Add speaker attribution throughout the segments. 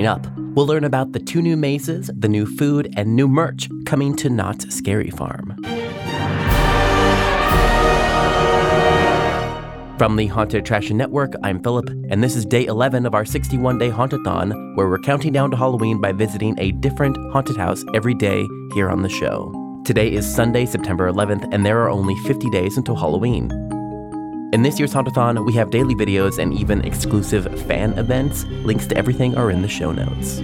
Speaker 1: Coming up, we'll learn about the two new mazes, the new food, and new merch coming to Knott's Scary Farm. From the Haunted Attraction Network, I'm Philip, and this is day 11 of our 61 day Hauntathon, where we're counting down to Halloween by visiting a different haunted house every day here on the show. Today is Sunday, September 11th, and there are only 50 days until Halloween. In this year's Hauntathon, we have daily videos and even exclusive fan events. Links to everything are in the show notes.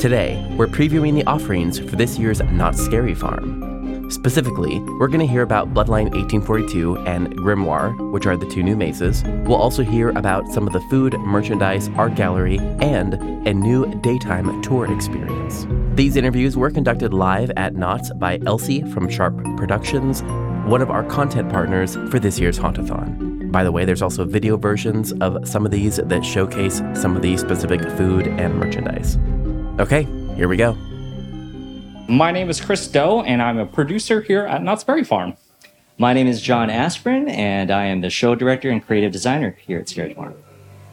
Speaker 1: Today, we're previewing the offerings for this year's Knott's Scary Farm. Specifically, we're going to hear about Bloodline 1842 and Grimoire, which are the two new mazes. We'll also hear about some of the food, merchandise, art gallery, and a new daytime tour experience. These interviews were conducted live at Knott's by Elsie from Sharp Productions, one of our content partners for this year's Hauntathon. By the way, there's also video versions of some of these that showcase some of the specific food and merchandise. Okay, here we go.
Speaker 2: My name is Chris Do, and I'm a producer here at Knott's Berry Farm.
Speaker 3: My name is John Aspirin, and I am the show director and creative designer here at Scary Farm.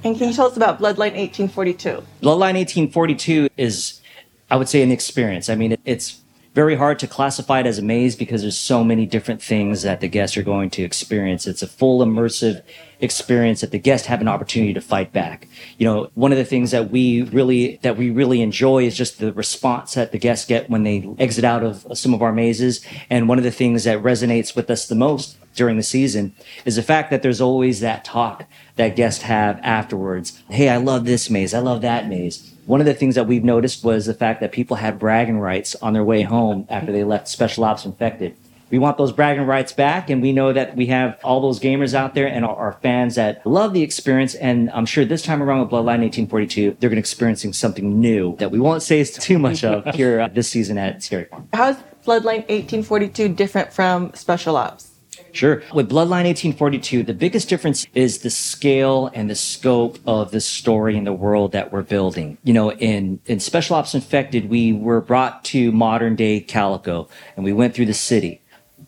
Speaker 4: And can you tell us about Bloodline 1842?
Speaker 3: Bloodline 1842 is, I would say, an experience. I mean, it's very hard to classify it as a maze because there's so many different things that the guests are going to experience. It's a full immersive experience that the guests have an opportunity to fight back. You know, one of the things that we really that we really enjoy is just the response that the guests get when they exit out of some of our mazes. And one of the things that resonates with us the most during the season is the fact that there's always that talk that guests have afterwards. Hey, I love this maze. I love that maze one of the things that we've noticed was the fact that people had bragging rights on their way home after they left Special Ops Infected. We want those bragging rights back, and we know that we have all those gamers out there and our fans that love the experience. And I'm sure this time around with Bloodline 1842, they're going to be experiencing something new that we won't say too much of here uh, this season at Scary Farm.
Speaker 4: How's Bloodline 1842 different from Special Ops?
Speaker 3: Sure. With Bloodline 1842, the biggest difference is the scale and the scope of the story and the world that we're building. You know, in, in Special Ops Infected, we were brought to modern day Calico and we went through the city.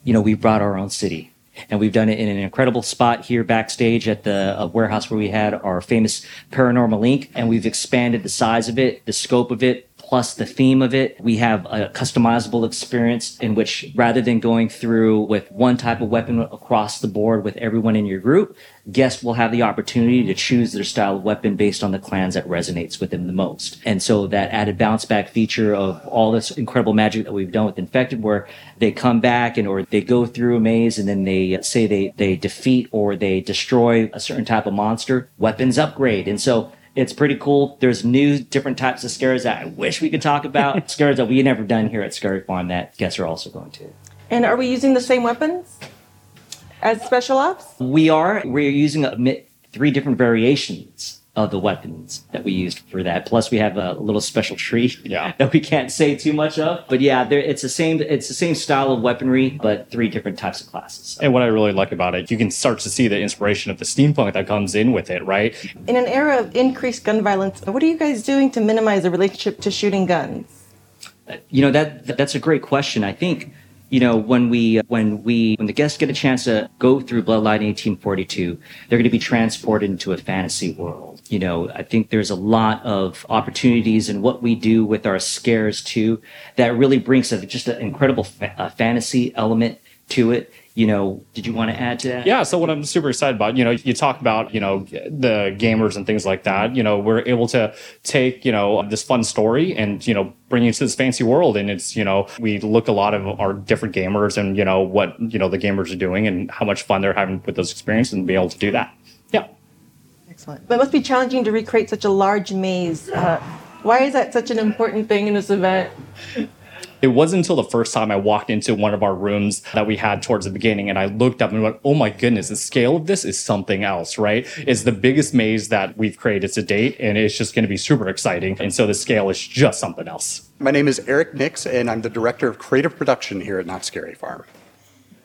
Speaker 3: You know, we brought our own city. And we've done it in an incredible spot here backstage at the uh, warehouse where we had our famous Paranormal Inc. And we've expanded the size of it, the scope of it, plus the theme of it. We have a customizable experience in which rather than going through with one type of weapon across the board with everyone in your group, guests will have the opportunity to choose their style of weapon based on the clans that resonates with them the most. And so that added bounce back feature of all this incredible magic that we've done with Infected where they come back and or they go through a maze and then they say they, they defeat or they destroy a certain type of monster, weapons upgrade. And so it's pretty cool. There's new different types of scares that I wish we could talk about. scares that we never done here at Scary Farm that guests are also going to.
Speaker 4: And are we using the same weapons as Special Ops?
Speaker 3: We are. We're using a, three different variations of the weapons that we used for that. Plus, we have a little special tree yeah. that we can't say too much of. But yeah, it's the same. It's the same style of weaponry, but three different types of classes.
Speaker 2: And what I really like about it, you can start to see the inspiration of the steampunk that comes in with it, right?
Speaker 4: In an era of increased gun violence, what are you guys doing to minimize the relationship to shooting guns?
Speaker 3: Uh, you know that that's a great question. I think you know, when we when we when the guests get a chance to go through Bloodline 1842, they're going to be transported into a fantasy world. You know, I think there's a lot of opportunities in what we do with our scares too that really brings a, just an incredible fa- fantasy element to it you know, did you want to add to that?
Speaker 2: Yeah. So what I'm super excited about, you know, you talk about, you know, the gamers and things like that. You know, we're able to take, you know, this fun story and, you know, bring you to this fancy world. And it's, you know, we look a lot of our different gamers and, you know, what, you know, the gamers are doing and how much fun they're having with those experiences and be able to do that. Yeah.
Speaker 4: Excellent. But it must be challenging to recreate such a large maze. Uh, why is that such an important thing in this event?
Speaker 2: It wasn't until the first time I walked into one of our rooms that we had towards the beginning and I looked up and went, oh my goodness, the scale of this is something else, right? It's the biggest maze that we've created to date and it's just going to be super exciting. And so the scale is just something else.
Speaker 5: My name is Eric Nix and I'm the Director of Creative Production here at Knott's Scary Farm.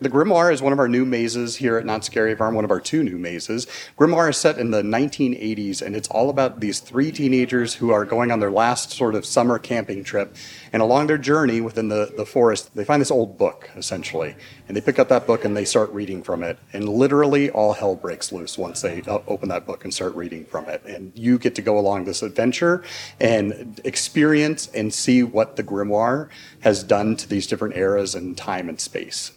Speaker 5: The Grimoire is one of our new mazes here at Knott's Scary Farm, one of our two new mazes. Grimoire is set in the 1980s, and it's all about these three teenagers who are going on their last sort of summer camping trip. And along their journey within the, the forest, they find this old book, essentially. And they pick up that book and they start reading from it. And literally all hell breaks loose once they uh, open that book and start reading from it. And you get to go along this adventure and experience and see what the Grimoire has done to these different eras and time and space.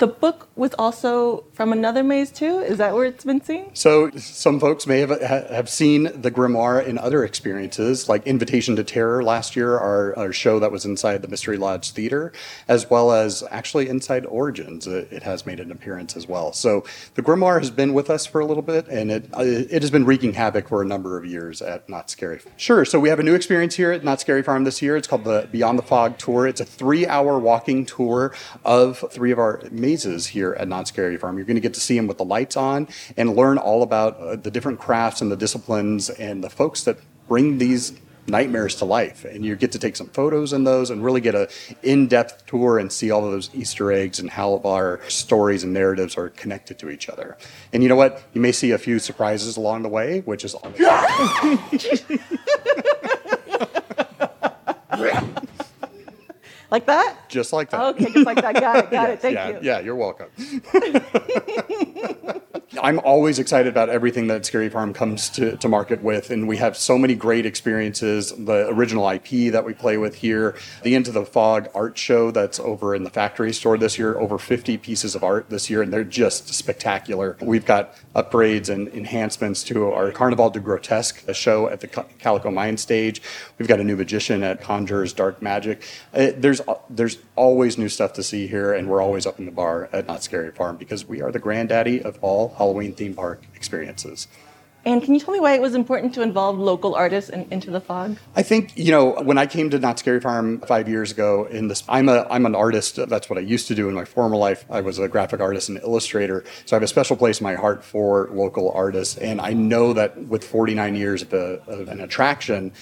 Speaker 4: The book was also from another maze too. Is that where it's been seen?
Speaker 5: So some folks may have have seen the grimoire in other experiences, like Invitation to Terror last year, our, our show that was inside the Mystery Lodge Theater, as well as actually inside Origins. It, has made an appearance as well. So the grimoire has been with us for a little bit, and it uh, it has been wreaking havoc for a number of years at Knott's Scary. Sure. So we have a new experience here at Knott's Scary Farm this year. It's called the Beyond the Fog Tour. It's a three-hour walking tour of three of our here at Knott's Scary Farm. You're going to get to see them with the lights on and learn all about uh, the different crafts and the disciplines and the folks that bring these nightmares to life. And you get to take some photos in those and really get a in-depth tour and see all of those easter eggs and how our stories and narratives are connected to each other. And you know what? You may see a few surprises along the way which is
Speaker 4: Like that?
Speaker 5: Just like that.
Speaker 4: Okay, just like that. Got it. Got it. Thank
Speaker 5: yeah,
Speaker 4: you.
Speaker 5: Yeah, you're welcome. I'm always excited about everything that Scary Farm comes to, to market with, and we have so many great experiences. The original IP that we play with here, the Into the Fog art show that's over in the factory store this year, over 50 pieces of art this year, and they're just spectacular. We've got upgrades and enhancements to our Carnival du Grotesque show at the Calico Mine stage. We've got a new magician at Conjurer's Dark Magic. Uh, there's there's always new stuff to see here, and we're always up in the bar at Knott's Scary Farm because we are the granddaddy of all Halloween theme park experiences.
Speaker 4: And can you tell me why it was important to involve local artists in Into the Fog?
Speaker 5: I think you know when I came to Knott's Scary Farm five years ago. In this, I'm a I'm an artist. That's what I used to do in my former life. I was a graphic artist and illustrator. So I have a special place in my heart for local artists, and I know that with 49 years of, a, of an attraction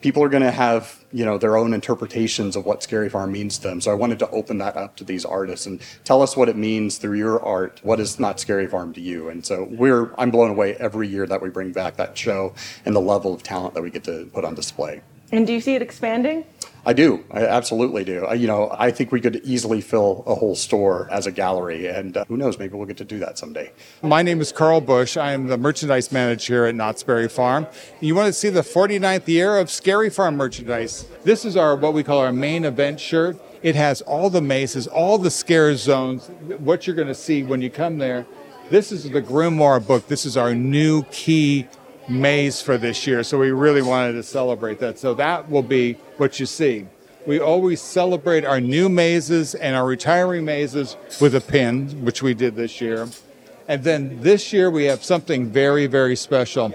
Speaker 5: people are going to have you know their own interpretations of what scary farm means to them. So i wanted to open that up to these artists and tell us what it means through your art. What is Knott's Scary Farm to you? And so we're i'm blown away every year that we bring back that show and the level of talent that we get to put on display.
Speaker 4: And do you see it expanding
Speaker 5: I do. I absolutely do. I, you know, I think we could easily fill a whole store as a gallery, and uh, who knows, maybe we'll get to do that someday.
Speaker 6: My name is Karl Busche. I am the merchandise manager here at Knott's Berry Farm. You want to see the 49th year of Scary Farm merchandise? This is our what we call our main event shirt. It has all the mazes, all the scare zones, what you're going to see when you come there. This is the Grimoire book. This is our new key maze for this year. So we really wanted to celebrate that. So that will be what you see. We always celebrate our new mazes and our retiring mazes with a pin, which we did this year. And then this year we have something very, very special.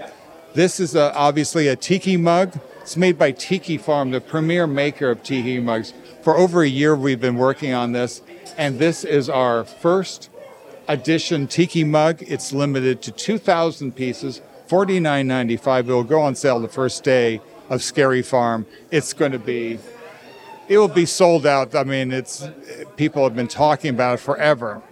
Speaker 6: This is a, obviously a tiki mug. It's made by Tiki Farm, the premier maker of tiki mugs. For over a year, we've been working on this, and this is our first edition tiki mug. It's limited to 2,000 pieces. $49.95. It will go on sale the first day of Scary Farm. It's going to be, it will be sold out. I mean, it's people have been talking about it forever.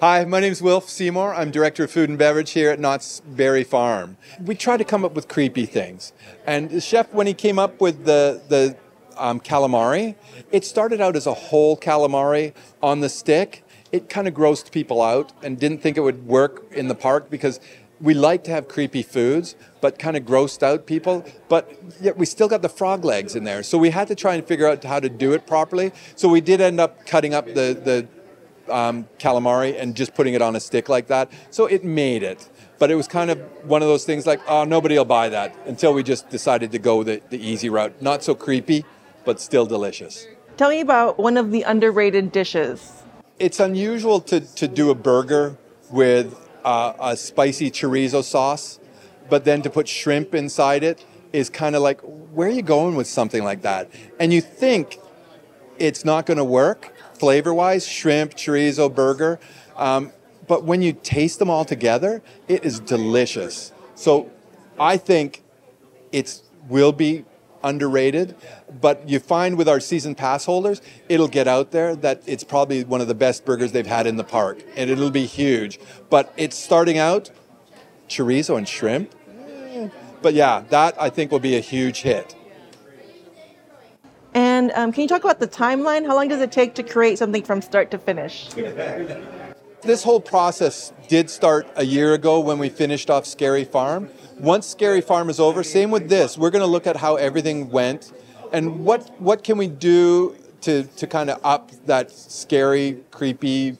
Speaker 7: Hi, my name is Wilf Seymour. I'm Director of Food and Beverage here at Knott's Berry Farm. We try to come up with creepy things. And the chef, when he came up with the, the um, calamari, it started out as a whole calamari on the stick. It kind of grossed people out and didn't think it would work in the park because we like to have creepy foods, but kind of grossed out people. But yet we still got the frog legs in there. So we had to try and figure out how to do it properly. So we did end up cutting up the, the um, calamari and just putting it on a stick like that. So it made it. But it was kind of one of those things like, oh, nobody will buy that until we just decided to go the, the easy route. Not so creepy, but still delicious.
Speaker 4: Tell me about one of the underrated dishes.
Speaker 7: It's unusual to, to do a burger with uh, a spicy chorizo sauce, but then to put shrimp inside it is kind of like, where are you going with something like that? And you think it's not going to work flavor wise, shrimp, chorizo, burger. Um, but when you taste them all together, it is delicious. So I think it will be underrated. But you find with our season pass holders, it'll get out there that it's probably one of the best burgers they've had in the park, and it'll be huge. But it's starting out chorizo and shrimp. Eh, But yeah, that I think will be a huge hit.
Speaker 4: And um, can you talk about the timeline? How long does it take to create something from start to finish?
Speaker 7: This whole process did start a year ago when we finished off Scary Farm. Once Scary Farm is over, same with this. We're going to look at how everything went and what what can we do to to kind of up that scary, creepy,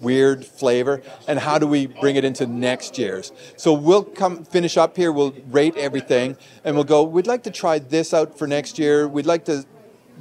Speaker 7: weird flavor and how do we bring it into next year's. So we'll come finish up here, we'll rate everything and we'll go we'd like to try this out for next year. We'd like to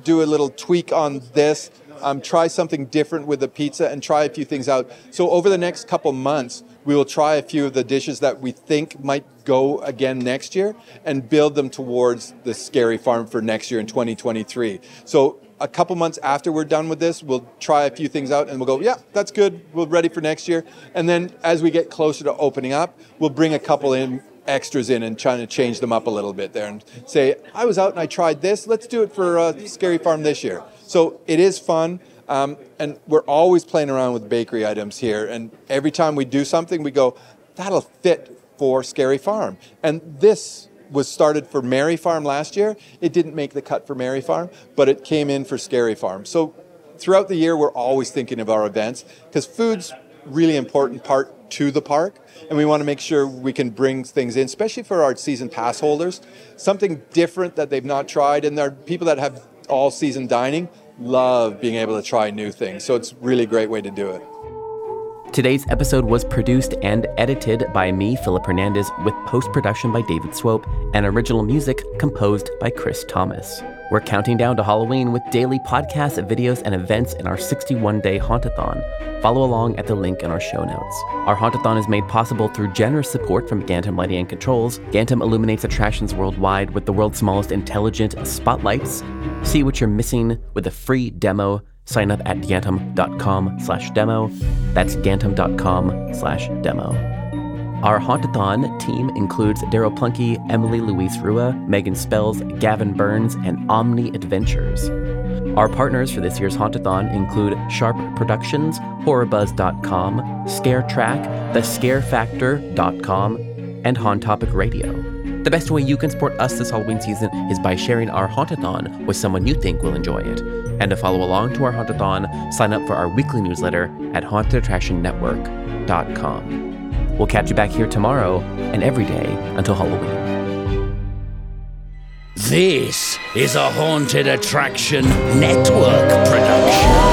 Speaker 7: do a little tweak on this, um, try something different with the pizza, and try a few things out. So over the next couple months, we will try a few of the dishes that we think might go again next year and build them towards the Scary Farm for next year in 2023. So a couple months after we're done with this, we'll try a few things out and we'll go, yeah, that's good. We're ready for next year. And then as we get closer to opening up, we'll bring a couple in extras in and trying to change them up a little bit there and say, I was out and I tried this. Let's do it for uh, Scary Farm this year. So it is fun. Um, and we're always playing around with bakery items here. And every time we do something, we go, that'll fit for Scary Farm. And this was started for Merry Farm last year. It didn't make the cut for Merry Farm, but it came in for Scary Farm. So throughout the year, we're always thinking of our events because food's really important part to the park and we want to make sure we can bring things in especially for our season pass holders something different that they've not tried and there are people that have all season dining love being able to try new things so it's really great way to do it
Speaker 1: Today's episode was produced and edited by me, Philip Hernandez, with post production by David Swope and original music composed by Chris Thomas. We're counting down to Halloween with daily podcasts, videos, and events in our 61 day Hauntathon. Follow along at the link in our show notes. Our Hauntathon is made possible through generous support from Gantom Lighting and Controls. Gantom illuminates attractions worldwide with the world's smallest intelligent spotlights. See what you're missing with a free demo sign up at gantom.com slash demo. That's gantom.com slash demo. Our Hauntathon team includes Daryl Plunky, Emily Louise Rua, Megan Spells, Gavin Burns, and Omni Adventures. Our partners for this year's Hauntathon include Sharp Productions, HorrorBuzz.com, ScareTrack, TheScareFactor.com, and Hauntopic Radio. The best way you can support us this Halloween season is by sharing our Hauntathon with someone you think will enjoy it. And to follow along to our Hauntathon, sign up for our weekly newsletter at hauntedattractionnetwork.com. We'll catch you back here tomorrow and every day until Halloween.
Speaker 8: This is a Haunted Attraction Network production.